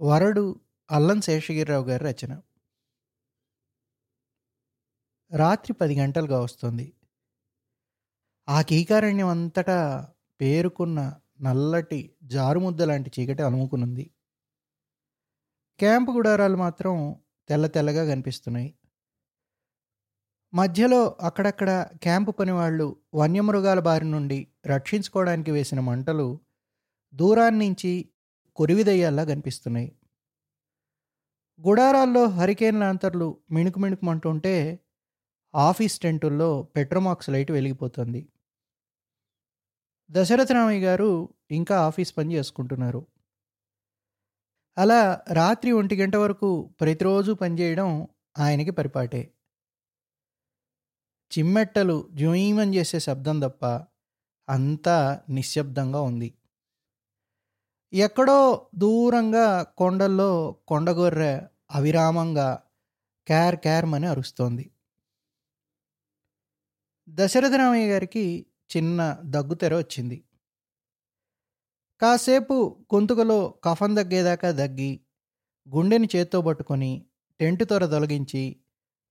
వరడు అల్లం శేషగిరిరావు గారి రచన. రాత్రి పది గంటలుగా వస్తుంది. ఆ కీకారణ్యం అంతటా పేరుకున్న నల్లటి జారుముద్ద లాంటి చీకటి అలుముకునుంది. క్యాంపు గుడారాలు మాత్రం తెల్ల తెల్లగా కనిపిస్తున్నాయి. మధ్యలో అక్కడక్కడ క్యాంపు పనివాళ్ళు వన్యమృగాల బారి నుండి రక్షించుకోవడానికి వేసిన మంటలు దూరాన్నించి కొరివిదయ్యాల్లా కనిపిస్తున్నాయి. గుడారాల్లో హరికేన్ లాంతర్లు మిణుకు మిణుకుమంటుంటే ఆఫీస్ టెంటుల్లో పెట్రోమాక్స్ లైట్ వెలిగిపోతుంది. దశరథ రామయ్య గారు ఇంకా ఆఫీస్ పని చేసుకుంటున్నారు. అలా రాత్రి ఒంటి గంట వరకు ప్రతిరోజు పనిచేయడం ఆయనకి పరిపాటే. చిమ్మెట్టలు జుయీమని చేసే శబ్దం తప్ప అంతా నిశ్శబ్దంగా ఉంది. ఎక్కడో దూరంగా కొండల్లో కొండగొర్రె అవిరామంగా క్యార్ క్యార్మని అరుస్తోంది. దశరథరామయ్య గారికి చిన్న దగ్గుతెర వచ్చింది. కాసేపు గొంతుకలో కఫం దగ్గేదాకా దగ్గి గుండెని చేత్తో పట్టుకొని టెంటు తొర తొలగించి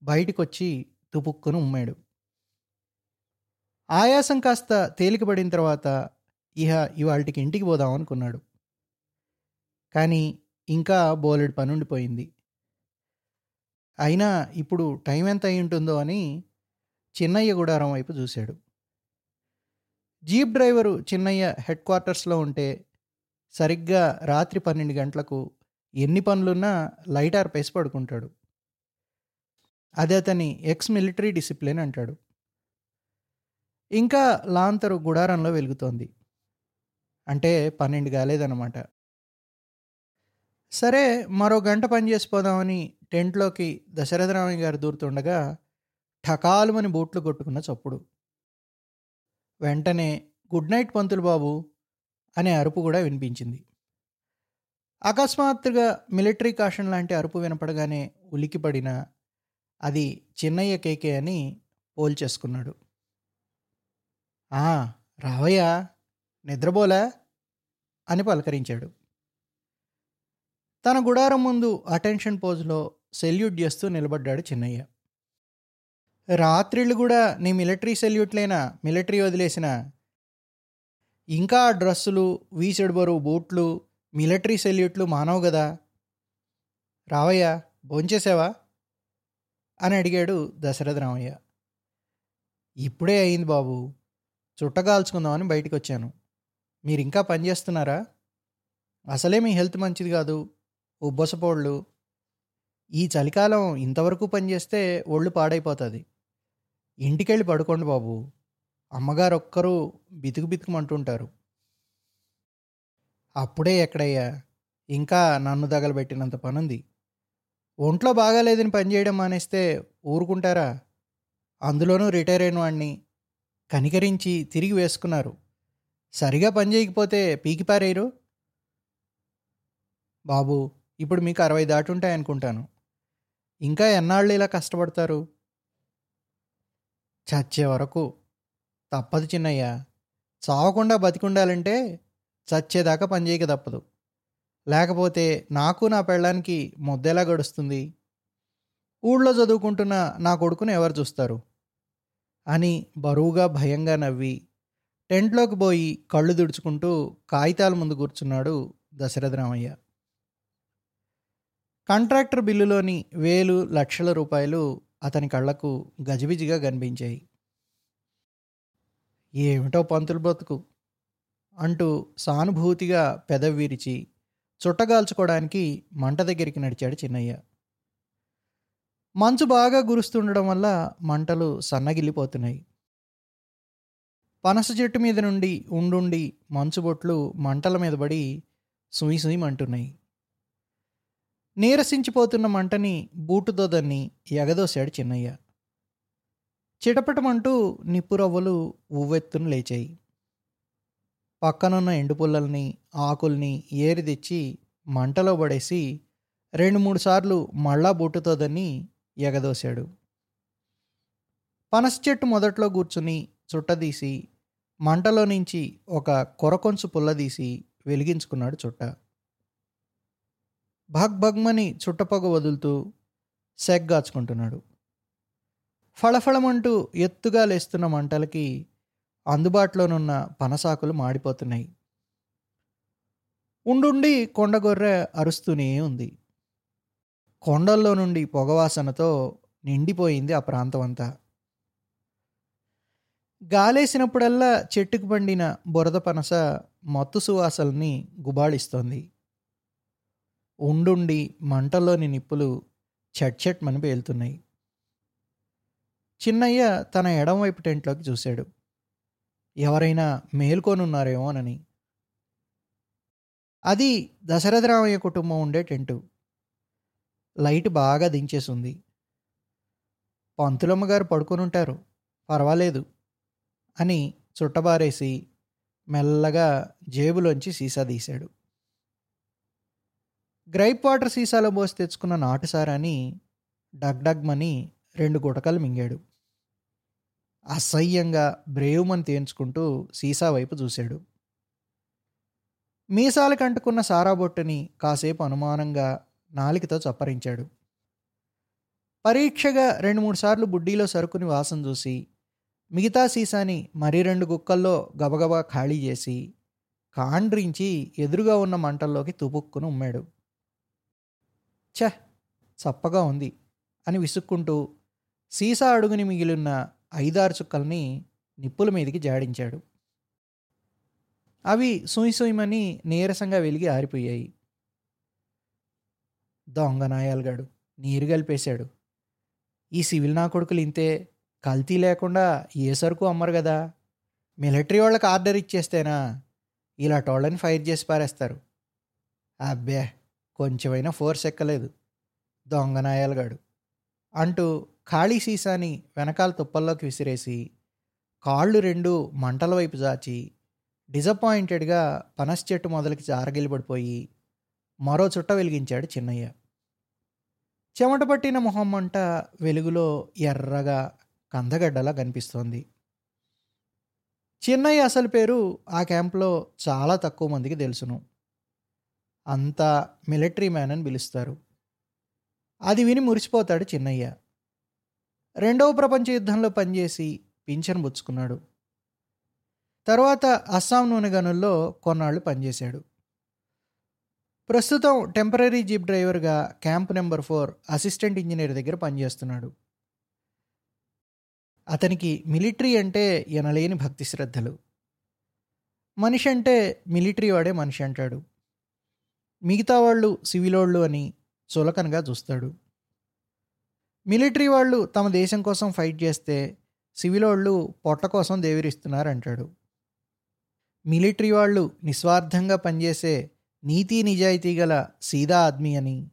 బయటికొచ్చి తుపుక్కును ఉమ్మాడు. ఆయాసం కాస్త తేలికపడిన తర్వాత ఇహ ఇవాళకి ఇంటికి పోదాం అనుకున్నాడు కానీ ఇంకా బోలెడు పనుండిపోయింది. అయినా ఇప్పుడు టైం ఎంత అయి ఉంటుందో అని చిన్నయ్య గుడారం వైపు చూశాడు. జీప్ డ్రైవరు చిన్నయ్య హెడ్ క్వార్టర్స్లో ఉంటే సరిగ్గా రాత్రి పన్నెండు గంటలకు ఎన్ని పనులున్నా లైట్ ఆర్పేసి పడుకుంటాడు. అది అతని ఎక్స్ మిలిటరీ డిసిప్లిన్ అంటాడు. ఇంకా లాంతరు గుడారంలో వెలుగుతోంది. అంటే పన్నెండు కాలేదన్నమాట. సరే మరో గంట పని చేసిపోదామని టెంట్లోకి దశరథరామయ్య గారు దూరుతుండగా ఠకాలుమని బూట్లు కొట్టుకున్న చప్పుడు. వెంటనే గుడ్ నైట్ పంతులు బాబు అనే అరుపు కూడా వినిపించింది. అకస్మాత్తుగా మిలిటరీ కాషన్ లాంటి అరుపు వినపడగానే ఉలికిపడిన అది చిన్నయ్య కేకే అని పోల్చేసుకున్నాడు. రావయ్యా నిద్రపోలే? అని పలకరించాడు. తన గుడారం ముందు అటెన్షన్ పోజ్లో సెల్యూట్ చేస్తూ నిలబడ్డాడు చిన్నయ్య. రాత్రిళ్ళు కూడా నీ మిలిటరీ సెల్యూట్లైనా మిలిటరీ వదిలేసిన ఇంకా డ్రస్సులు వీసెడు బరువు బూట్లు మిలిటరీ సెల్యూట్లు మానవు కదా? రావయ్య భోంచేసావా? అని అడిగాడు దశరథ రామయ్య. ఇప్పుడే అయింది బాబు చుట్టగాల్చుకుందామని బయటికి వచ్చాను మీరు ఇంకా పని చేస్తున్నారా? అసలే మీ హెల్త్ మంచిది కాదు ఉబ్బసపోళ్ళు ఈ చలికాలం ఇంతవరకు పనిచేస్తే ఒళ్ళు పాడైపోతుంది. ఇంటికెళ్ళి పడుకోండి బాబు. అమ్మగారు ఒక్కరూ బితుకు బితుకుమంటుంటారు. అప్పుడే ఎక్కడయ్యా? ఇంకా నన్ను తగలబెట్టినంత పనుంది. ఒంట్లో బాగాలేదని పనిచేయడం మానేస్తే ఊరుకుంటారా? అందులోనూ రిటైర్ అయిన వాడిని కనికరించి తిరిగి వేసుకున్నారు. సరిగా పని చేయకపోతే పీకిపారేయరు బాబు ఇప్పుడు మీకు అరవై దాటుంటాయి అనుకుంటాను. ఇంకా ఎన్నాళ్ళు ఇలా కష్టపడతారు? చచ్చే వరకు తప్పదు చిన్నయ్య. చావకుండా బతికుండాలంటే చచ్చేదాకా పనిచేయక తప్పదు. లేకపోతే నాకు నా పెళ్ళానికి ముద్దెలా గడుస్తుంది? ఊళ్ళో చదువుకుంటున్న నా కొడుకును ఎవరు చూస్తారు? అని బరువుగా భయంగా నవ్వి టెంట్లోకి పోయి కళ్ళు దుడుచుకుంటూ కాగితాల ముందు కూర్చున్నాడు దశరథరామయ్య కాంట్రాక్టర్ బిల్లులోని వేలు లక్షల రూపాయలు అతని కళ్ళకు గజిబిజిగా కనిపించాయి. ఏమిటో పంతులు బ్రతుకు? అంటూ సానుభూతిగా పెదవి విరిచి చుట్టగాల్చుకోవడానికి మంట దగ్గరికి నడిచాడు చిన్నయ్య. మంచు బాగా గురుస్తుండడం వల్ల మంటలు సన్నగిల్లిపోతున్నాయి. పనస చెట్టు మీద నుండి ఉండుండి మంచు బొట్లు మంటల మీద పడి సుయి సుయిమంటున్నాయి నీరసించిపోతున్న మంటని బూటుదోదని ఎగదోశాడు చిన్నయ్య. చిటపటమంటూ నిప్పురవ్వలు ఉవ్వెత్తును లేచాయి. పక్కనున్న ఎండుపుల్లల్ని ఆకుల్ని ఏరి తెచ్చి మంటలో పడేసి రెండు మూడు సార్లు మళ్ళా బూటుతోదని ఎగదోశాడు. పనస చెట్టు మొదట్లో కూర్చుని చుట్టదీసి మంటలో నుంచి ఒక కొరకొంచు పుల్లదీసి వెలిగించుకున్నాడు చుట్ట. భగ్ భగ్మని చుట్టపొగ వదులుతూ సెగ్గాచుకుంటున్నాడు ఫళఫళమంటూ ఎత్తుగా లేస్తున్న మంటలకి అందుబాటులోనున్న పనసాకులు మాడిపోతున్నాయి. ఉండుండి కొండగొర్రె అరుస్తూనే ఉంది. కొండల్లో నుండి పొగవాసనతో నిండిపోయింది ఆ ప్రాంతం అంతా గాలేసినప్పుడల్లా చెట్టుకు పండిన బురద పనస మత్తు సువాసల్ని గుబాళిస్తోంది. ఉండుండి మంటల్లోని నిప్పులు చట్చట్మని పేలుతున్నాయి. చిన్నయ్య తన ఎడంవైపు టెంట్లోకి చూశాడు. ఎవరైనా మేల్కొనున్నారేమోనని అది దశరథరామయ్య కుటుంబం ఉండే టెంటు. లైట్ బాగా దించేసింది. పంతులమ్మ గారు పడుకొని ఉంటారు పర్వాలేదు అని చుట్టబారేసి మెల్లగా జేబులోంచి సీసా తీశాడు. గ్రైప్ వాటర్ సీసాలో పోసి తెచ్చుకున్న నాటుసారాని డగ్డగ్మని రెండు గుటకలు మింగాడు. అసహ్యంగా బ్రేవుమని తేంచుకుంటూ సీసా వైపు చూశాడు. మీసాలకు అంటుకున్న సారా బొట్టుని కాసేపు అనుమానంగా నాలికతో చప్పరించాడు. పరీక్షగా రెండు మూడు సార్లు బుడ్డీలో సరుకుని వాసన చూసి మిగతా సీసాని మరీ రెండు గుక్కల్లో గబగబా ఖాళీ చేసి కాండ్రించి ఎదురుగా ఉన్న మంటల్లోకి తుపుక్కును ఉమ్మాడు. ఛ చప్పగా ఉంది అని విసుక్కుంటూ సీసా అడుగుని మిగిలిన ఐదారు చుక్కల్ని నిప్పుల మీదకి జాడించాడు. అవి సుయ్ నీరసంగా వెలిగి ఆరిపోయాయి. దొంగ నాయాలుగాడు నీరు కలిపేశాడు. ఈ సివిల్ నా కొడుకులు ఇంతే కల్తీ లేకుండా ఏ సరుకు అమ్మరు కదా మిలిటరీ వాళ్ళకి ఆర్డర్ ఇచ్చేస్తేనా? ఇలా టోళ్ళని ఫైర్ చేసి పారేస్తారు. అబ్బే కొంచెమైనా ఫోర్స్ ఎక్కలేదు. దొంగనాయాలగాడు. అంటూ ఖాళీ సీసాని వెనకాల తుప్పల్లోకి విసిరేసి కాళ్ళు రెండు మంటల వైపు చాచి డిజపాయింటెడ్గా పనస్ చెట్టు మొదలకి జారగిలిపడిపోయి మరో చుట్ట వెలిగించాడు చిన్నయ్య. చెమట పట్టిన మొహం మంట వెలుగులో ఎర్రగా కందగడ్డలా కనిపిస్తోంది. చిన్నయ్య అసలు పేరు ఆ క్యాంప్లో చాలా తక్కువ మందికి తెలుసును. అంతా మిలిటరీ మ్యాన్ అని పిలుస్తారు. అది విని మురిసిపోతాడు చిన్నయ్య. రెండవ ప్రపంచ యుద్ధంలో పనిచేసి పింఛన్ పుచ్చుకున్నాడు. తర్వాత అస్సాం నూనె గనుల్లో కొన్నాళ్ళు పనిచేశాడు. ప్రస్తుతం టెంపరీ జీప్ డ్రైవర్గా camp number four assistant engineer దగ్గర పనిచేస్తున్నాడు. అతనికి మిలిటరీ అంటే ఎనలేని భక్తి శ్రద్ధలు. మనిషి అంటే మిలిటరీ వాడే మనిషి అంటాడు. మిగతా వాళ్ళు సివిలోళ్ళు అని చులకనగా చూస్తాడు. మిలిటరీ వాళ్ళు తమ దేశం కోసం ఫైట్ చేస్తే సివిలోళ్ళు పొట్ట కోసం దేవిరిస్తున్నారంటాడు. మిలిటరీ వాళ్ళు నిస్వార్థంగా పనిచేసే నీతి నిజాయితీ గల సీదా ఆద్మీ అని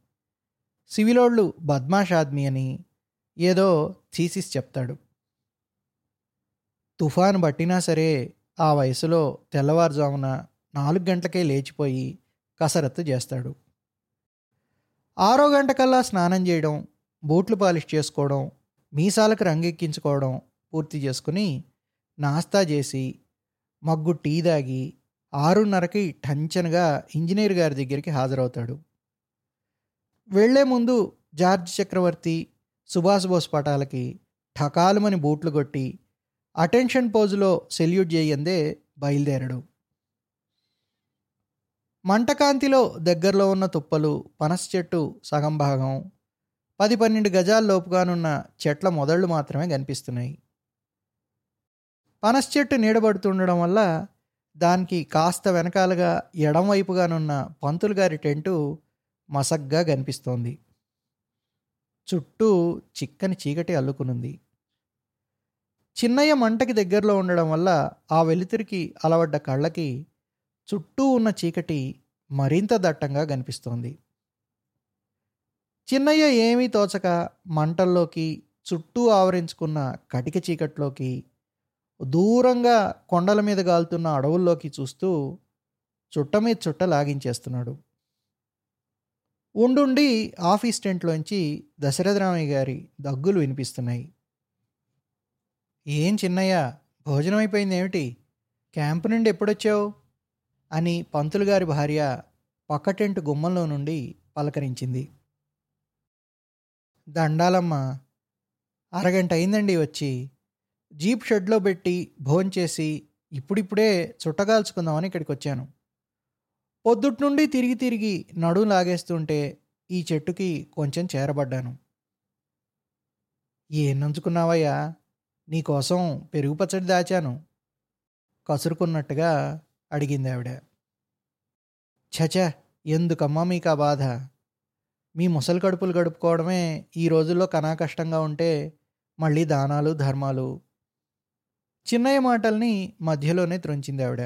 సివిలోళ్ళు బద్మాష్ ఆద్మీ అని ఏదో థీసిస్ చెప్తాడు. తుఫాను పట్టినా సరే ఆ వయసులో తెల్లవారుజామున నాలుగు గంటలకే లేచిపోయి కసరత్తు చేస్తాడు. ఆరో గంటకల్లా స్నానం చేయడం బూట్లు పాలిష్ చేసుకోవడం మీసాలకు రంగెక్కించుకోవడం పూర్తి చేసుకుని నాస్తా చేసి మగ్గు టీ దాగి ఆరున్నరకి టంచనగా ఇంజనీర్ గారి దగ్గరికి హాజరవుతాడు. వెళ్ళే ముందు జార్జ్ చక్రవర్తి సుభాష్ బోస్ పటాలకి ఠకాలుమని బూట్లు కొట్టి అటెన్షన్ పోజులో సెల్యూట్ చేయందే బయలుదేరడు. మంటకాంతిలో దగ్గరలో ఉన్న తుప్పలు పనస చెట్టు సగం భాగం పది పన్నెండు గజాల లోపుగానున్న చెట్ల మొదళ్ళు మాత్రమే కనిపిస్తున్నాయి. పనస చెట్టు నీడబడుతుండడం వల్ల దానికి కాస్త వెనకాలగా ఎడంవైపుగానున్న పంతులు గారి టెంటు మసగ్గా కనిపిస్తోంది. చుట్టూ చిక్కని చీకటి అల్లుకునుంది. చిన్నయ్య మంటకి దగ్గరలో ఉండడం వల్ల ఆ వెలుతురికి అలవడ్డ కళ్ళకి చుట్టూ ఉన్న చీకటి మరింత దట్టంగా కనిపిస్తోంది. చిన్నయ్య ఏమీ తోచక మంటల్లోకి చుట్టూ ఆవరించుకున్న కటిక చీకట్లోకి దూరంగా కొండల మీద గాలుతున్న అడవుల్లోకి చూస్తూ చుట్ట మీద చుట్ట లాగించేస్తున్నాడు. ఉండుండి ఆఫీస్ టెంట్లోంచి దశరథరామయ్య గారి దగ్గులు వినిపిస్తున్నాయి. ఏం చిన్నయ్య భోజనం అయిపోయింది ఏమిటి క్యాంపు నుండి ఎప్పుడొచ్చావు? అని పంతులుగారి భార్య పక్కటెంట్ గుమ్మంలో నుండి పలకరించింది. దండాలమ్మ అరగంట అయిందండి వచ్చి. జీప్ షెడ్లో పెట్టి భోంచేసి ఇప్పుడిప్పుడే చుట్టగాల్చుకుందామని ఇక్కడికి వచ్చాను పొద్దుట్ నుండి తిరిగి తిరిగి నడుం లాగేస్తుంటే ఈ చెట్టుకి కొంచెం చేరబడ్డాను. ఏం నంచుకున్నావయ్యా? నీకోసం పెరుగు పచ్చడి దాచాను. కసురుకున్నట్టుగా అడిగింది ఆవిడ. చచ ఎందుకమ్మా మీకు ఆ బాధ? మీ ముసలి కడుపులు గడుపుకోవడమే ఈ రోజుల్లో కనా కష్టంగా ఉంటే మళ్ళీ దానాలు ధర్మాలు. చిన్నయ్య మాటల్ని మధ్యలోనే త్రుంచింది ఆవిడ.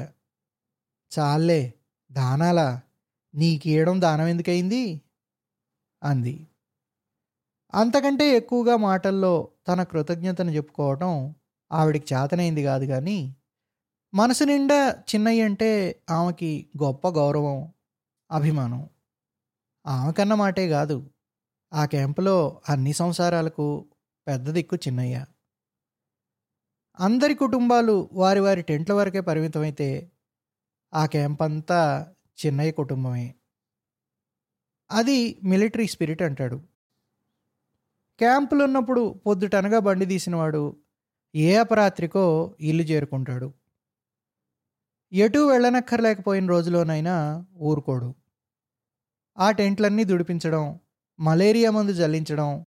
చాలే దానాలా? నీకేయడం దానం ఎందుకయింది? అంది. అంతకంటే ఎక్కువగా మాటల్లో తన కృతజ్ఞతను చెప్పుకోవటం ఆవిడికి చేతనైంది కాదు కానీ మనసు నిండా చిన్నయ్య అంటే ఆమెకి గొప్ప గౌరవం అభిమానం. ఆమెకన్న మాటే కాదు ఆ క్యాంపులో అన్ని సంసారాలకు పెద్ద దిక్కు చిన్నయ్య. అందరి కుటుంబాలు వారి వారి టెంట్ల వరకే పరిమితమైతే ఆ క్యాంప్ అంతా చిన్నయ్య కుటుంబమే. అది మిలిటరీ స్పిరిట్ అంటాడు. క్యాంపులున్నప్పుడు పొద్దుటనగా బండి తీసినవాడు ఏ అపరాత్రికో ఇల్లు చేరుకుంటాడు. ఎటు వెళ్ళనక్కర్లేకపోయిన రోజులోనైనా ఊరుకోడు. ఆ టెంట్లన్నీ దుడిపించడం మలేరియా మందు జల్లించడం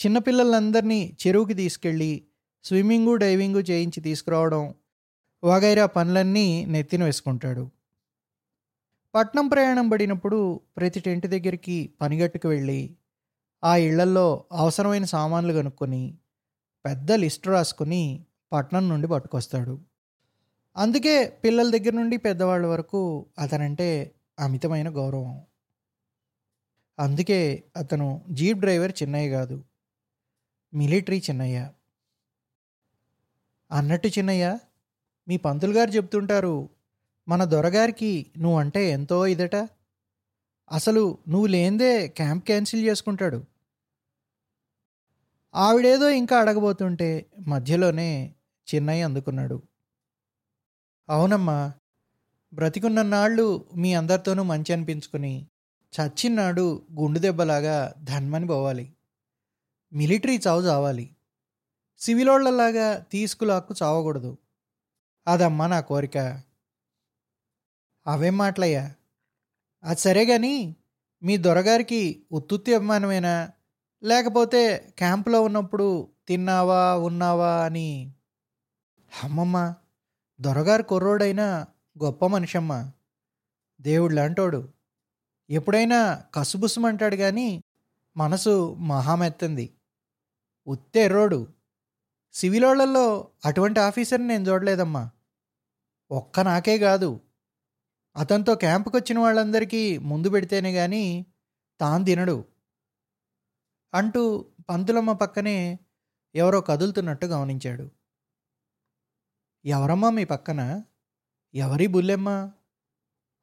చిన్నపిల్లలందరినీ చెరువుకి తీసుకెళ్ళి స్విమ్మింగు డైవింగు చేయించి తీసుకురావడం వగైరా పనులన్నీ నెత్తిన వేసుకుంటాడు. పట్నం ప్రయాణం పడినప్పుడు ప్రతి టెంట్ దగ్గరికి పనిగట్టుకు వెళ్ళి ఆ ఇళ్ళల్లో అవసరమైన సామాన్లు కనుక్కొని పెద్ద లిస్ట్ రాసుకుని పట్నం నుండి పట్టుకొస్తాడు. అందుకే పిల్లల దగ్గర నుండి పెద్దవాళ్ళ వరకు అతనంటే అమితమైన గౌరవం. అందుకే అతను జీప్ డ్రైవర్ చిన్నయ్య కాదు మిలిటరీ చిన్నయ్య. అన్నట్టు చిన్నయ్య మీ పంతులు గారు చెప్తుంటారు మన దొరగారికి నువ్వంటే ఎంతో ఇదట. అసలు నువ్వు లేందే క్యాంప్ క్యాన్సిల్ చేసుకుంటాడు. ఆవిడేదో ఇంకా అడగబోతుంటే మధ్యలోనే చిన్నయ్య అందుకున్నాడు. అవునమ్మా. బ్రతికున్న నాళ్ళు మీ అందరితోనూ మంచి అనిపించుకుని చచ్చినాడు గుండు దెబ్బలాగా ధన్మని పోవాలి. మిలిటరీ చావు చావాలి. సివిలోళ్ళలాగా తీసుకులాక్కు చావకూడదు. అదమ్మా నా కోరిక. అవేం మాటలయ్యా? అది సరే కానీ మీ దొరగారికి ఉత్తుత్తి అభిమానమేనా? లేకపోతే క్యాంపులో ఉన్నప్పుడు తిన్నావా ఉన్నావా అని? అమ్మమ్మ. దొరగారు కుర్రోడైనా గొప్ప మనిషమ్మ. దేవుడు లాంటోడు. ఎప్పుడైనా కసుబుసుమంటాడు కానీ మనసు మహామెత్తంది. ఉత్తెర్రోడు సివిలోళ్ళలో అటువంటి ఆఫీసర్ని నేను చూడలేదమ్మా. ఒక్క నాకే కాదు అతనితో క్యాంపుకి వచ్చిన వాళ్ళందరికీ ముందు పెడితేనే కానీ తాను తినడు. అంటూ పంతులమ్మ పక్కనే ఎవరో కదులుతున్నట్టు గమనించాడు. ఎవరమ్మా మీ పక్కన? ఎవరి బుల్లెమ్మ?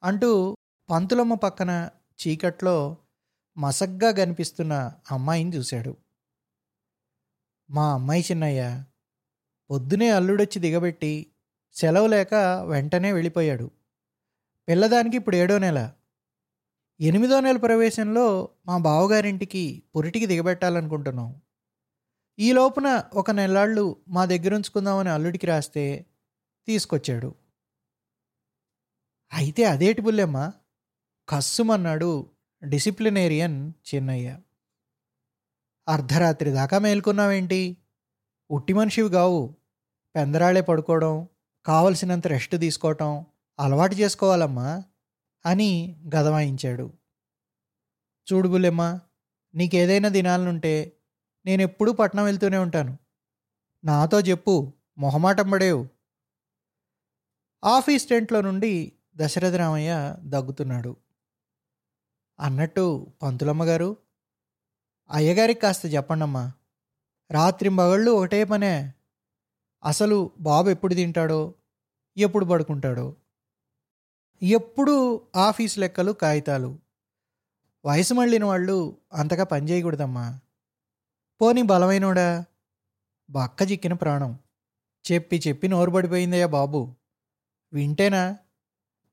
అంటూ పంతులమ్మ పక్కన చీకట్లో మసగ్గా కనిపిస్తున్న అమ్మాయిని చూశాడు. మా అమ్మాయి చిన్నయ్య పొద్దునే అల్లుడొచ్చి దిగబెట్టి సెలవు లేక వెంటనే వెళ్ళిపోయాడు. పిల్లదానికి ఇప్పుడు ఏడో నెల. ఎనిమిదో నెల ప్రవేశంలో మా బావగారింటికి పురిటికి దిగబెట్టాలనుకుంటున్నాం. ఈ లోపున ఒక నెలాళ్ళు మా దగ్గర ఉంచుకుందామని అల్లుడికి రాస్తే తీసుకొచ్చాడు. అయితే అదేటి బుల్లెమ్మ కస్సుమన్నాడు డిసిప్లినేరియన్ చిన్నయ్య. అర్ధరాత్రి దాకా మేల్కొన్నావేంటి? ఉట్టి మనిషివి కావు పెందరాళే పడుకోవడం కావలసినంత రెస్ట్ తీసుకోవటం అలవాటు చేసుకోవాలమ్మా అని గదవాయించాడు చూడు బుల్లెమ్మ నీకేదైనా దినాలనుంటే నేను ఎప్పుడూ పట్నం వెళ్తూనే ఉంటాను. నాతో చెప్పు మొహమాటం పడేవు ఆఫీస్ టెంట్లో నుండి దశరథ రామయ్య దగ్గుతున్నాడు. అన్నట్టు పంతులమ్మ గారు అయ్యగారికి కాస్త చెప్పండమ్మా. రాత్రి మగళ్ళు ఒకటే పనే. అసలు బాబు ఎప్పుడు తింటాడో ఎప్పుడు పడుకుంటాడో. ఎప్పుడు ఆఫీస్ లెక్కలు కాగితాలు. వయసు మళ్ళిన వాళ్ళు అంతగా పని చేయకూడదమ్మా. పోనీ బలమైనోడా? బక్క చిక్కిన ప్రాణం. చెప్పి చెప్పి నోరు పడిపోయిందయ్యా బాబు. వింటేనా?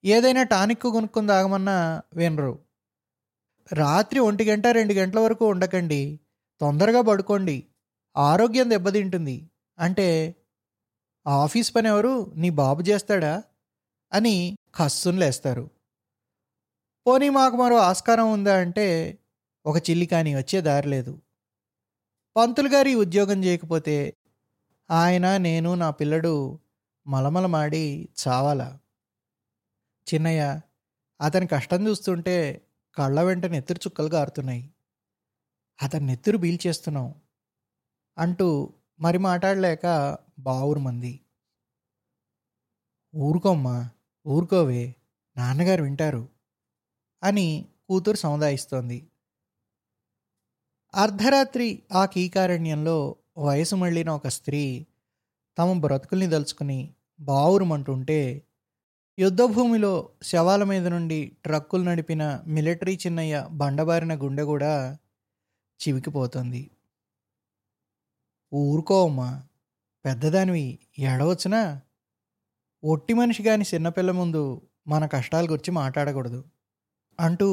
ఏదైనా టానిక్ కొనుక్కుని తాగమన్నా వినరు. రాత్రి ఒంటి గంట రెండు గంటల వరకు ఉండకండి. తొందరగా పడుకోండి. ఆరోగ్యం దెబ్బతింటుంది. అంటే ఆఫీస్ పని ఎవరు నీ బాబు చేస్తాడా? అని కస్సును లేస్తారు. పోనీ మాకు మరో ఆస్కారం ఉందా? అంటే ఒక చిల్లి కానీ వచ్చే దారి లేదు. పంతులు గారి ఉద్యోగం చేయకపోతే ఆయన నేను నా పిల్లడు మలమలమాడి చావాలా? చిన్నయ్య అతని కష్టం చూస్తుంటే కళ్ళ వెంట నెత్తురు చుక్కలు గారుతున్నాయి. అతని నెత్తురు బీల్చేస్తున్నాం అంటూ మరి మాట్లాడలేక బావురు మంది. ఊరుకోమ్మా ఊరుకోవే నాన్నగారు వింటారు అని కూతురు సముదాయిస్తోంది. అర్ధరాత్రి ఆ కీకారణ్యంలో వయసు మళ్ళిన ఒక స్త్రీ తమ బ్రతుకుల్ని దలుచుకుని బావురుమంటుంటే యుద్ధభూమిలో శవాల మీద నుండి ట్రక్కులు నడిపిన మిలిటరీ చిన్నయ్య బండబారిన గుండె కూడా చివికిపోతుంది. ఊరుకోవమ్మా పెద్దదానివి ఏడవచ్చునా? ఒట్టి మనిషి కాని చిన్నపిల్ల ముందు మన కష్టాల గురించి మాట్లాడకూడదు అంటూ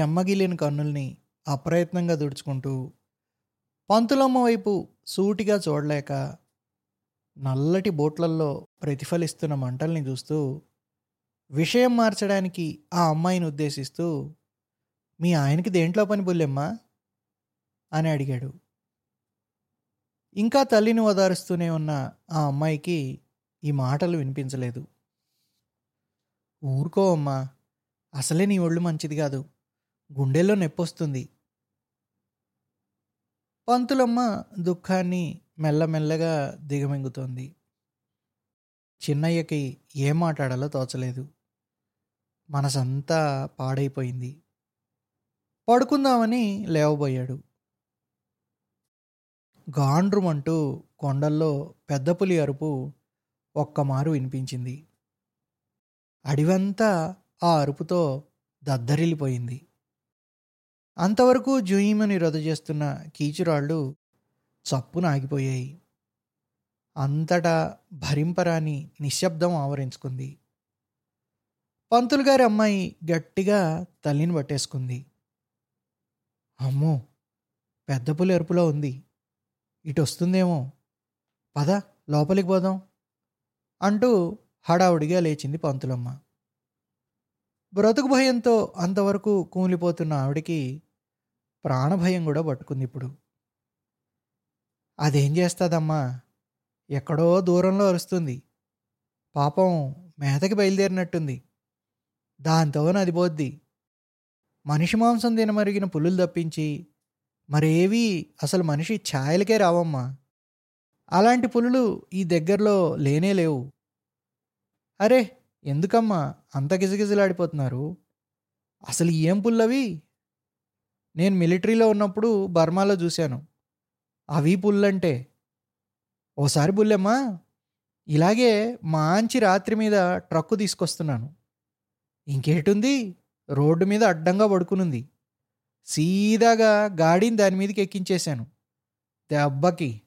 చెమ్మగిలిన కన్నుల్ని అప్రయత్నంగా దుడుచుకుంటూ పంతులమ్మ వైపు సూటిగా చూడలేక నల్లటి బోట్లల్లో ప్రతిఫలిస్తున్న మంటల్ని చూస్తూ విషయం మార్చడానికి ఆ అమ్మాయిని ఉద్దేశిస్తూ మీ ఆయనకి దేంట్లో పని బుల్లెమ్మా? అని అడిగాడు. ఇంకా తల్లిని ఓదారుస్తూనే ఉన్న ఆ అమ్మాయికి ఈ మాటలు వినిపించలేదు. ఊరుకో అమ్మా అసలే నీ ఒళ్ళు మంచిది కాదు గుండెల్లో నొప్పొస్తుంది. పంతులమ్మ దుఃఖాన్ని మెల్లమెల్లగా దిగమింగుతోంది. చిన్నయ్యకి ఏం మాట్లాడాలో తోచలేదు. మనసంతా పాడైపోయింది. పడుకుందామని లేవబోయాడు. గాండ్రుమంటూ కొండల్లో పెద్ద పులి అరుపు ఒక్కమారు వినిపించింది. అడివంతా ఆ అరుపుతో దద్దరిల్లిపోయింది. అంతవరకు జుయీమని రద్దు చేస్తున్న కీచురాళ్ళు చప్పున ఆగిపోయాయి. అంతటా భరింపరాని నిశ్శబ్దం ఆవరించుకుంది. పంతులు గారి అమ్మాయి గట్టిగా తల్లిని పట్టేసుకుంది. అమ్మో పెద్ద పులి ఎరుపులో ఉంది. ఇటు వస్తుందేమో పద లోపలికి పోదాం అంటూ హడావుడిగా లేచింది పంతులమ్మ. బ్రతుకు భయంతో అంతవరకు కూలిపోతున్న ఆవిడికి ప్రాణభయం కూడా పట్టుకుంది ఇప్పుడు. అదేం చేస్తుందమ్మా? ఎక్కడో దూరంలో అరుస్తుంది. పాపం మేతకి బయలుదేరినట్టుంది. దాంతో నది పోద్ది. మనిషి మాంసం తినమరిగిన పులులు తప్పించి మరేవి అసలు మనిషి ఛాయలకే రావమ్మా. అలాంటి పులులు ఈ దగ్గరలో లేనే లేవు. అరే ఎందుకమ్మా అంత గిజగిజలాడిపోతున్నారు అసలు ఏం పుల్లవి? నేను మిలిటరీలో ఉన్నప్పుడు బర్మాలో చూశాను. అవి పుల్లంటే ఓసారి బుల్లెమ్మా ఇలాగే మంచి రాత్రి మీద ట్రక్కు తీసుకొస్తున్నాను. ఇంకేటుంది? రోడ్డు మీద అడ్డంగా పడుకునుంది. సీదాగా గాడిని దాని మీదకి ఎక్కించేశాను. దెబ్బకి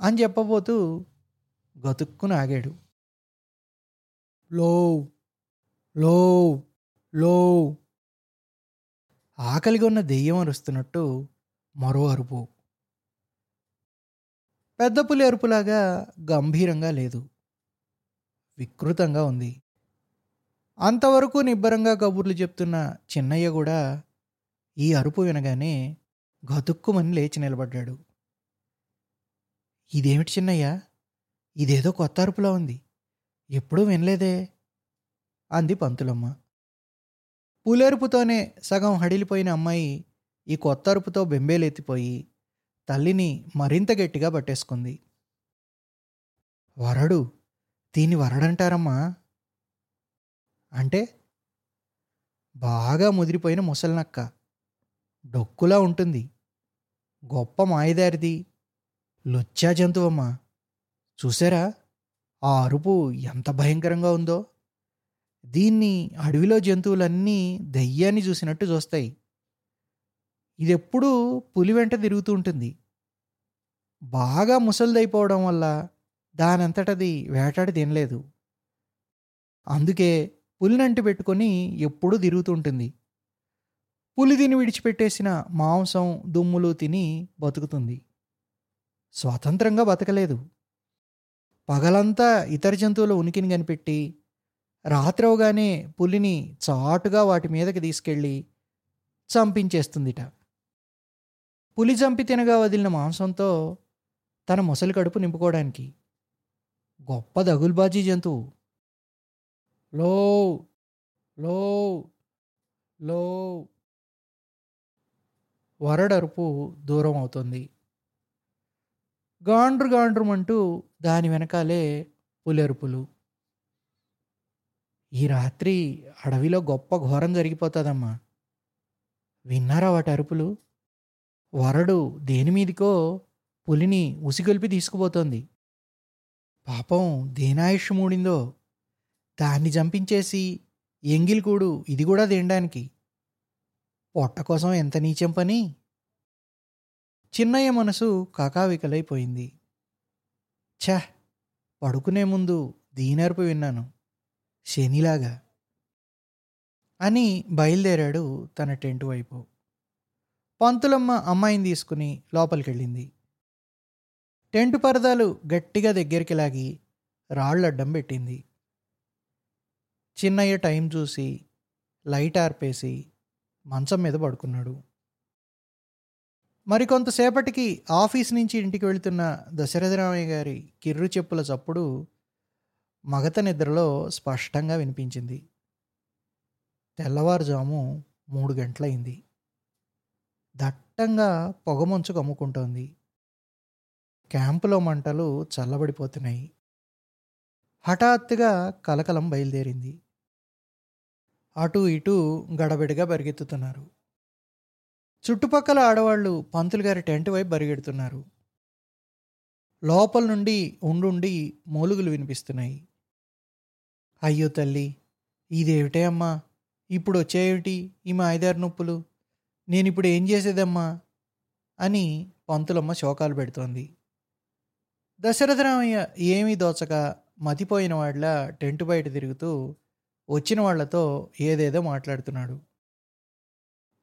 అని చెప్పబోతూ గతుక్కుని ఆగాడు. లో లో లో ఆకలిగా ఉన్న దెయ్యం అరుస్తున్నట్టు మరో అరుపు. పెద్ద పులి అరుపులాగా గంభీరంగా లేదు. వికృతంగా ఉంది. అంతవరకు నిబ్బరంగా కబుర్లు చెప్తున్న చిన్నయ్య కూడా ఈ అరుపు వినగానే గతుక్కుమని లేచి నిలబడ్డాడు. ఇదేమిటి చిన్నయ్య? ఇదేదో కొత్త అరుపులా ఉంది. ఎప్పుడూ వినలేదే? అంది పంతులమ్మ. పులేరుపుతోనే సగం హడిలిపోయిన అమ్మాయి ఈ కొత్త అరుపుతో బెంబేలెత్తిపోయి తల్లిని మరింత గట్టిగా పట్టేసుకుంది. వరడు దీన్ని వరడంటారమ్మా. అంటే బాగా ముదిరిపోయిన ముసలినక్క డొక్కులా ఉంటుంది. గొప్ప మాయదారిది లుచ్చా జంతువమ్మా. చూసారా ఆ అరుపు ఎంత భయంకరంగా ఉందో. దీన్ని అడవిలో జంతువులన్నీ దయ్యాన్ని చూసినట్టు చూస్తాయి. ఇది ఎప్పుడూ పులి వెంట తిరుగుతూ ఉంటుంది. బాగా ముసలిదైపోవడం వల్ల దానంతటది వేటాడి తినలేదు. అందుకే పులినంటి పెట్టుకొని ఎప్పుడూ తిరుగుతుంటుంది పులి తిని విడిచిపెట్టేసిన మాంసం దుమ్ములు తిని బతుకుతుంది. స్వతంత్రంగా బతకలేదు. పగలంతా ఇతర జంతువుల ఉనికిని కనిపెట్టి రాత్రవగానే పులిని చాటుగా వాటి మీదకి తీసుకెళ్ళి చంపించేస్తుందిట. పులి చంపి తినగా వదిలిన మాంసంతో తన ముసలి కడుపు నింపుకోవడానికి గొప్ప దగుల్బాజీ జంతువు. లో లో లో వరడరుపు దూరం అవుతుంది గాండ్రు గాండ్రుమంటూ దాని వెనకాలే పులెరుపులు. ఈ రాత్రి అడవిలో గొప్ప ఘోరం జరిగిపోతుందమ్మా. విన్నారా వాటి అరుపులు? వరడు దేని మీదికో పులిని ఉసిగొల్పి తీసుకుపోతోంది. పాపం దేనాయుష్ మూడిందో? దాన్ని చంపించేసి ఎంగిలికూడు ఇది కూడా తినడానికి పొట్ట కోసం ఎంత నీచం పని? చిన్నయ్య మనసు కాకావికలైపోయింది. ఛ! పడుకునే ముందు దీనర్పు విన్నాను. శనిలాగా. అని బయలుదేరాడు తన టెంట్ వైపు. పంతులమ్మ అమ్మాయిని తీసుకుని లోపలికెళ్ళింది. టెంట్ పరదాలు గట్టిగా దగ్గరికి లాగి రాళ్ళడ్డం పెట్టింది. చిన్నయ్య టైం చూసి లైట్ ఆర్పేసి మంచం మీద పడుకున్నాడు. మరికొంతసేపటికి ఆఫీస్ నుంచి ఇంటికి వెళుతున్న దశరథరామయ్య గారి కిర్రు చెప్పుల చప్పుడు మగత నిద్రలో స్పష్టంగా వినిపించింది. తెల్లవారుజాము మూడు గంటలైంది దట్టంగా పొగమంచు కమ్ముకుంటోంది క్యాంపులో మంటలు చల్లబడిపోతున్నాయి. హఠాత్తుగా కలకలం బయలుదేరింది. అటు ఇటు గడబిడిగా పరిగెత్తుతున్నారు. చుట్టుపక్కల ఆడవాళ్ళు పంతులు గారి టెంట్ వైపు పరిగెడుతున్నారు లోపల నుండి ఉండుండి మూలుగులు వినిపిస్తున్నాయి. అయ్యో తల్లి ఇదేమిటే అమ్మా? ఇప్పుడు వచ్చేవిటి ఈ మా ఐదారు నొప్పులు? నేను ఇప్పుడు ఏం చేసేదమ్మా? అని పంతులమ్మ శోకాలు పెడుతోంది. దశరథరామయ్య ఏమీ దోచక మతిపోయిన వాళ్ళ టెంట్ బయట తిరుగుతూ వచ్చిన వాళ్ళతో ఏదేదో మాట్లాడుతున్నాడు.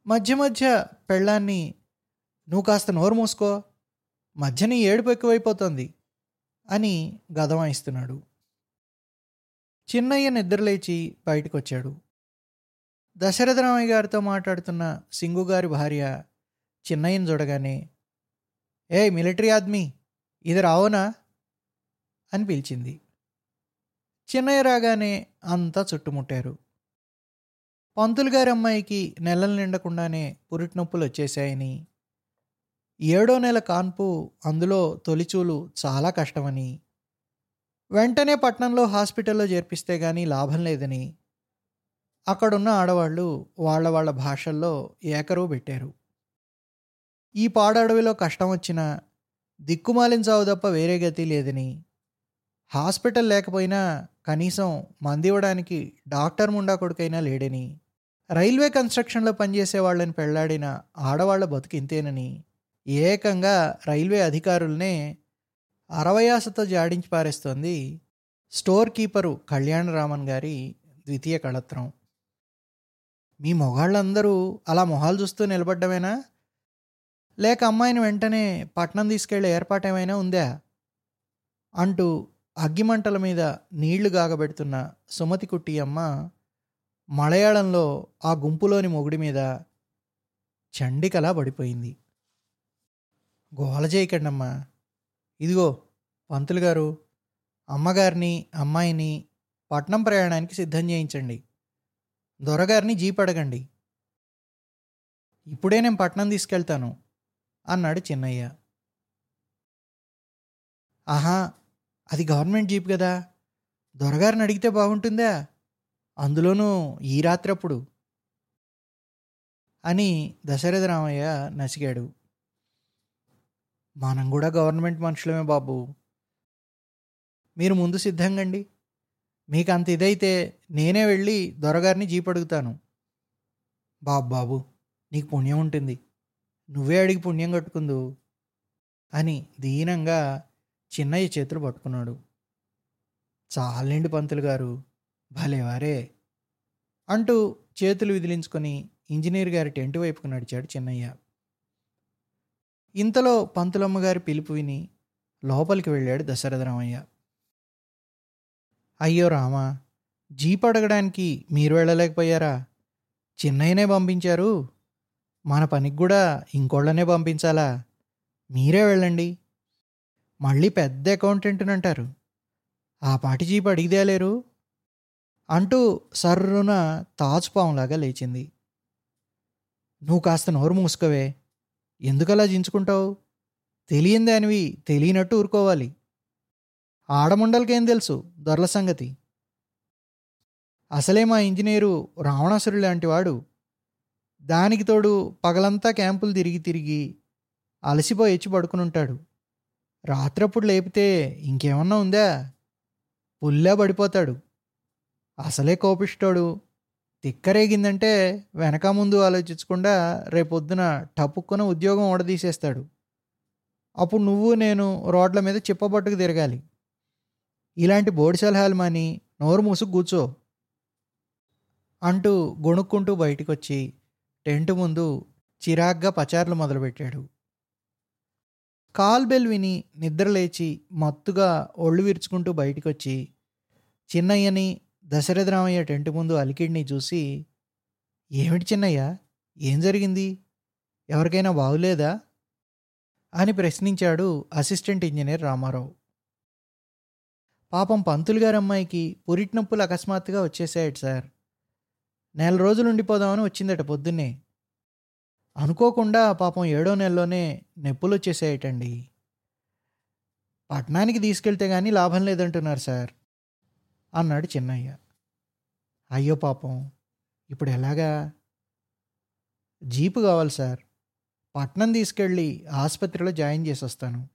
మధ్య మధ్య పెళ్ళాన్ని నువ్వు కాస్త నోరు మూసుకో మధ్యని ఏడుపు ఎక్కువైపోతుంది అని గదమాయిస్తున్నాడు. చిన్నయ్య నిద్రలేచి బయటకు వచ్చాడు దశరథరామయ్య గారితో మాట్లాడుతున్న సింగు గారి భార్య చిన్నయ్యని చూడగానే ఏ మిలిటరీ ఆద్మీ ఇది రావునా? అని పిలిచింది. చిన్నయ్య రాగానే అంతా చుట్టుముట్టారు. పంతులు గారి అమ్మాయికి నెలలు నిండకుండానే పురిటి నొప్పులు వచ్చేసాయని ఏడో నెల కాన్పు అందులో తొలిచూలు చాలా కష్టమని వెంటనే పట్నంలో హాస్పిటల్లో చేర్పిస్తే కానీ లాభం లేదని అక్కడున్న ఆడవాళ్ళు వాళ్ళ వాళ్ళ భాషల్లో ఏకరువు పెట్టారు. ఈ పాడడవిలో కష్టం వచ్చినా దిక్కుమాలిన చావు తప్ప వేరే గతి లేదని హాస్పిటల్ లేకపోయినా కనీసం మందివ్వడానికి డాక్టర్ ముండా కొడుకైనా లేడని రైల్వే కన్స్ట్రక్షన్లో పనిచేసే వాళ్ళని పెళ్ళాడిన ఆడవాళ్ళ బతికింతేనని ఏకంగా రైల్వే అధికారులనే అరవయాసతో జాడించి పారేస్తోంది స్టోర్ కీపరు కళ్యాణరామన్ గారి ద్వితీయ కళత్రం. మీ మొగాళ్ళందరూ అలా మొహాలు చూస్తూ నిలబడ్డమేనా? లేక అమ్మాయిని వెంటనే పట్నం తీసుకెళ్ళే ఏర్పాటేమైనా ఉందా? అంటూ అగ్గిమంటల మీద నీళ్ళు గాగబెడుతున్న సుమతి కుట్టి అమ్మ మలయాళంలో ఆ గుంపులోని మొగుడి మీద చండికలా పడిపోయింది. గోల చేయకండమ్మా. ఇదిగో పంతులు గారు అమ్మగారిని అమ్మాయిని పట్నం ప్రయాణానికి సిద్ధం చేయించండి. దొరగారిని జీప్ అడగండి. ఇప్పుడే నేను పట్నం తీసుకెళ్తాను అన్నాడు చిన్నయ్య. ఆహా అది గవర్నమెంట్ జీప్ కదా. దొరగారిని అడిగితే బాగుంటుందా? అందులోనూ ఈ రాత్రప్పుడు. అని దశరథ రామయ్య నసిగాడు. మనం కూడా గవర్నమెంట్ మనుషులమే బాబు. మీరు ముందు సిద్ధంగండి మీకు అంత ఇదైతే నేనే వెళ్ళి దొరగారిని జీప్ అడుగుతాను. బాబు బాబు నీకు పుణ్యం ఉంటుంది. నువ్వే అడిగి పుణ్యం కట్టుకుందు అని దీనంగా చిన్నయ్య చేతులు పట్టుకున్నాడు. చాలండి పంతులు గారు భలేవారే అంటూ చేతులు విదిలించుకొని ఇంజనీర్ గారి టెంట్ వైపుకు నడిచాడు చిన్నయ్య. ఇంతలో పంతులమ్మ గారి పిలుపు విని లోపలికి వెళ్ళాడు దశరథరామయ్య అయ్యో రామా జీప్ అడగడానికి మీరు వెళ్ళలేకపోయారా? చిన్నయ్యనే పంపించారు. మన పనికి కూడా ఇంకోళ్ళనే పంపించాలా? మీరే వెళ్ళండి. మళ్ళీ పెద్ద అకౌంటెంట్ని అంటారు ఆ పాటి జీప్ అడిగిదేలేరు అంటూ సర్రున తాచుపాంలాగా లేచింది. నువ్వు కాస్త నోరు మూసుకోవే. ఎందుకలా జించుకుంటావు? తెలియని దానివి తెలియనట్టు ఊరుకోవాలి. ఆడముండలకేం తెలుసు? దొరల సంగతి. అసలే మా ఇంజనీరు రావణాసురుడు లాంటివాడు దానికి తోడు పగలంతా క్యాంపులు తిరిగి తిరిగి అలసిపోయి ఎచ్చి పడుకుని ఉంటాడు. రాత్రప్పుడు లేపితే ఇంకేమన్నా ఉందా? పుల్లా పడిపోతాడు. అసలే కోపిస్తాడు తిక్కరేగిందంటే వెనక ముందు ఆలోచించకుండా రేపొద్దున టపుక్కున ఉద్యోగం ఓడదీసేస్తాడు అప్పుడు నువ్వు నేను రోడ్ల మీద చిప్పబట్టుకు తిరగాలి. ఇలాంటి బోడి సలహాలు మాని నోరు మూసుకు కూర్చో. అంటూ గొణుక్కుంటూ బయటికొచ్చి టెంట్ ముందు చిరాగ్గా పచార్లు మొదలుపెట్టాడు. కాల్ బెల్ విని నిద్రలేచి మత్తుగా ఒళ్ళు విరుచుకుంటూ బయటికొచ్చి చిన్నయ్యని దశరథరామయ్య టెంట్ ముందు అలికిడిని చూసి ఏమిటి చిన్నయ్య? ఏం జరిగింది? ఎవరికైనా బాగులేదా అని ప్రశ్నించాడు అసిస్టెంట్ ఇంజనీర్ రామారావు. పాపం పంతులు గారమ్మాయికి పురిటి నొప్పులు అకస్మాత్తుగా వచ్చేసాయట సార్. నెల రోజులు ఉండిపోదామని వచ్చిందట పొద్దున్నే. అనుకోకుండా పాపం ఏడో నెలలోనే నొప్పులు వచ్చేసేయటండి. పట్టణానికి తీసుకెళ్తే కానీ లాభం లేదంటున్నారు సార్ అన్నాడు చిన్నయ్య. అయ్యో పాపం ఇప్పుడు ఎలాగా? జీపు కావాలి సార్ పట్నం తీసుకెళ్ళి ఆసుపత్రిలో జాయిన్ చేసి వస్తాను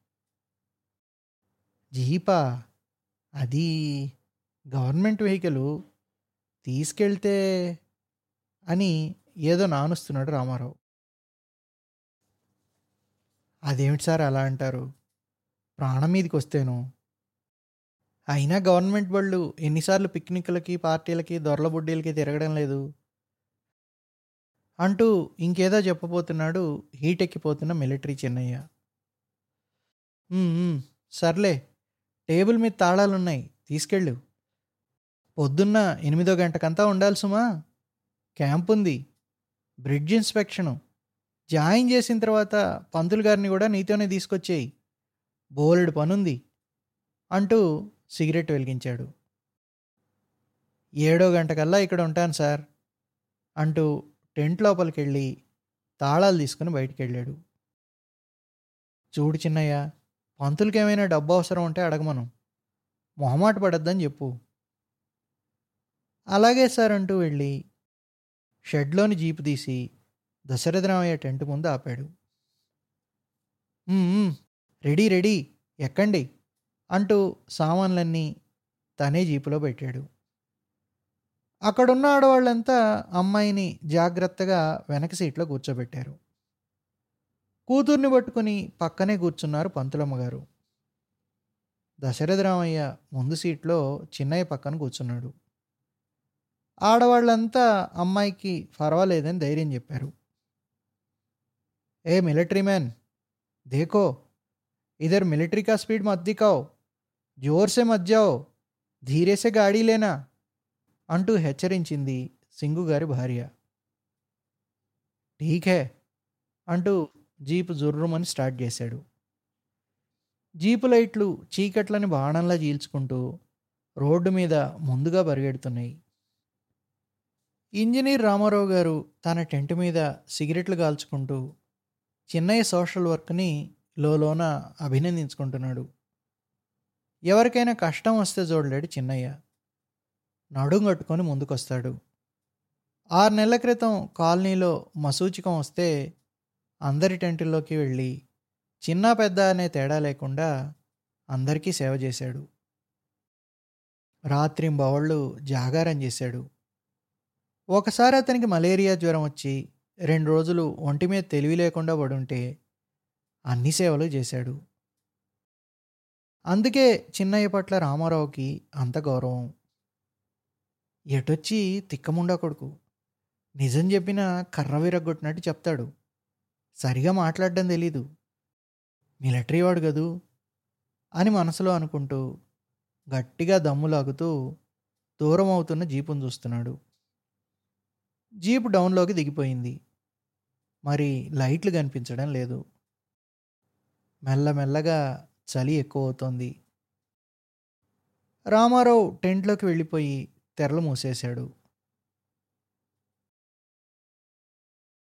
జీపా? అది గవర్నమెంట్ వెహికల్ తీసుకెళ్తే అని ఏదో నానుస్తున్నాడు రామారావు. అదేమిటి సార్ అలా అంటారు? ప్రాణం మీదకి వస్తేను అయినా గవర్నమెంట్ బళ్ళు ఎన్నిసార్లు పిక్నిక్లకి పార్టీలకి దొరల బుడ్డీలకి తిరగడం లేదు. అంటూ ఇంకేదో చెప్పబోతున్నాడు హీట్ ఎక్కిపోతున్న మిలిటరీ చిన్నయ్య. సర్లే టేబుల్ మీద తాళాలున్నాయి తీసుకెళ్ళు. పొద్దున్న ఎనిమిదో గంటకంతా ఉండాలి సుమా. క్యాంప్ ఉంది బ్రిడ్జ్ ఇన్స్పెక్షను. జాయిన్ చేసిన తర్వాత పంతులు గారిని కూడా నీతోనే తీసుకొచ్చేయి. బోలెడు పనుంది అంటూ సిగరెట్ వెలిగించాడు. ఏడో గంటకల్లా ఇక్కడ ఉంటాను సార్ అంటూ టెంట్ లోపలికి వెళ్ళి తాళాలు తీసుకుని బయటికి వెళ్ళాడు చూడు చిన్నయ్య పంతులకేమైనా డబ్బు అవసరం ఉంటే అడగమను. మొహమాట పడద్దని చెప్పు. అలాగే సార్ అంటూ వెళ్ళి షెడ్లోని జీపు తీసి దశరథరామయ్య టెంట్ ముందు ఆపాడు. రెడీ రెడీ ఎక్కండి అంటూ సామాన్లన్నీ తనే జీపులో పెట్టాడు. అక్కడున్న ఆడవాళ్ళంతా అమ్మాయిని జాగ్రత్తగా వెనక సీట్లో కూర్చోబెట్టారు. కూతుర్ని పట్టుకుని పక్కనే కూర్చున్నారు పంతులమ్మ గారు దశరథరామయ్య ముందు సీట్లో చిన్నయ్య పక్కన కూర్చున్నాడు. ఆడవాళ్ళంతా అమ్మాయికి పర్వాలేదని ధైర్యం చెప్పారు. ఏ మిలిటరీ మ్యాన్ దేకో ఇదర్ మిలిటరీ కా స్పీడ్ మద్దికావు జోర్సే జోర్ ధీరేసే గాడీలేనా అంటూ హెచ్చరించింది సింగు గారి భార్య. ఠీకే అంటూ జీపు జుర్రుమని స్టార్ట్ చేశాడు. జీపు లైట్లు చీకట్లని బాణంలా చీల్చుకుంటూ రోడ్డు మీద ముందుగా పరిగెడుతున్నాయి. ఇంజనీర్ రామారావు గారు తన టెంట్ మీద సిగరెట్లు కాల్చుకుంటూ చిన్నయ్య సోషల్ వర్క్ని లోలోన అభినందించుకుంటున్నాడు. ఎవరికైనా కష్టం వస్తే చూడలేడు చిన్నయ్య. నడుం కట్టుకొని ముందుకొస్తాడు. ఆరు నెలల క్రితం కాలనీలో మసూచికం వస్తే అందరి టెంటుల్లోకి వెళ్ళి చిన్న పెద్ద అనే తేడా లేకుండా అందరికీ సేవ చేశాడు. రాత్రింబవళ్ళు జాగారం చేశాడు. ఒకసారి అతనికి మలేరియా జ్వరం వచ్చి రెండు రోజులు ఒంటి మీద తెలివి లేకుండా పడుంటే అన్ని సేవలు చేశాడు. అందుకే చిన్నయ్య పట్ల రామారావుకి అంత గౌరవం. ఎటొచ్చి తిక్కముండా కొడుకు? నిజం చెప్పిన కర్ర విరగొట్టినట్టు చెప్తాడు. సరిగా మాట్లాడడం తెలీదు. మిలిటరీ వాడు కదూ? అని మనసులో అనుకుంటూ గట్టిగా దమ్ము లాగుతూ దూరం అవుతున్న జీపును చూస్తున్నాడు. జీపు డౌన్లోకి దిగిపోయింది. మరి లైట్లు కనిపించడం లేదు. మెల్లమెల్లగా చలి ఎక్కువ అవుతోంది రామారావు టెంట్లోకి వెళ్ళిపోయి తెరలు మూసేశాడు.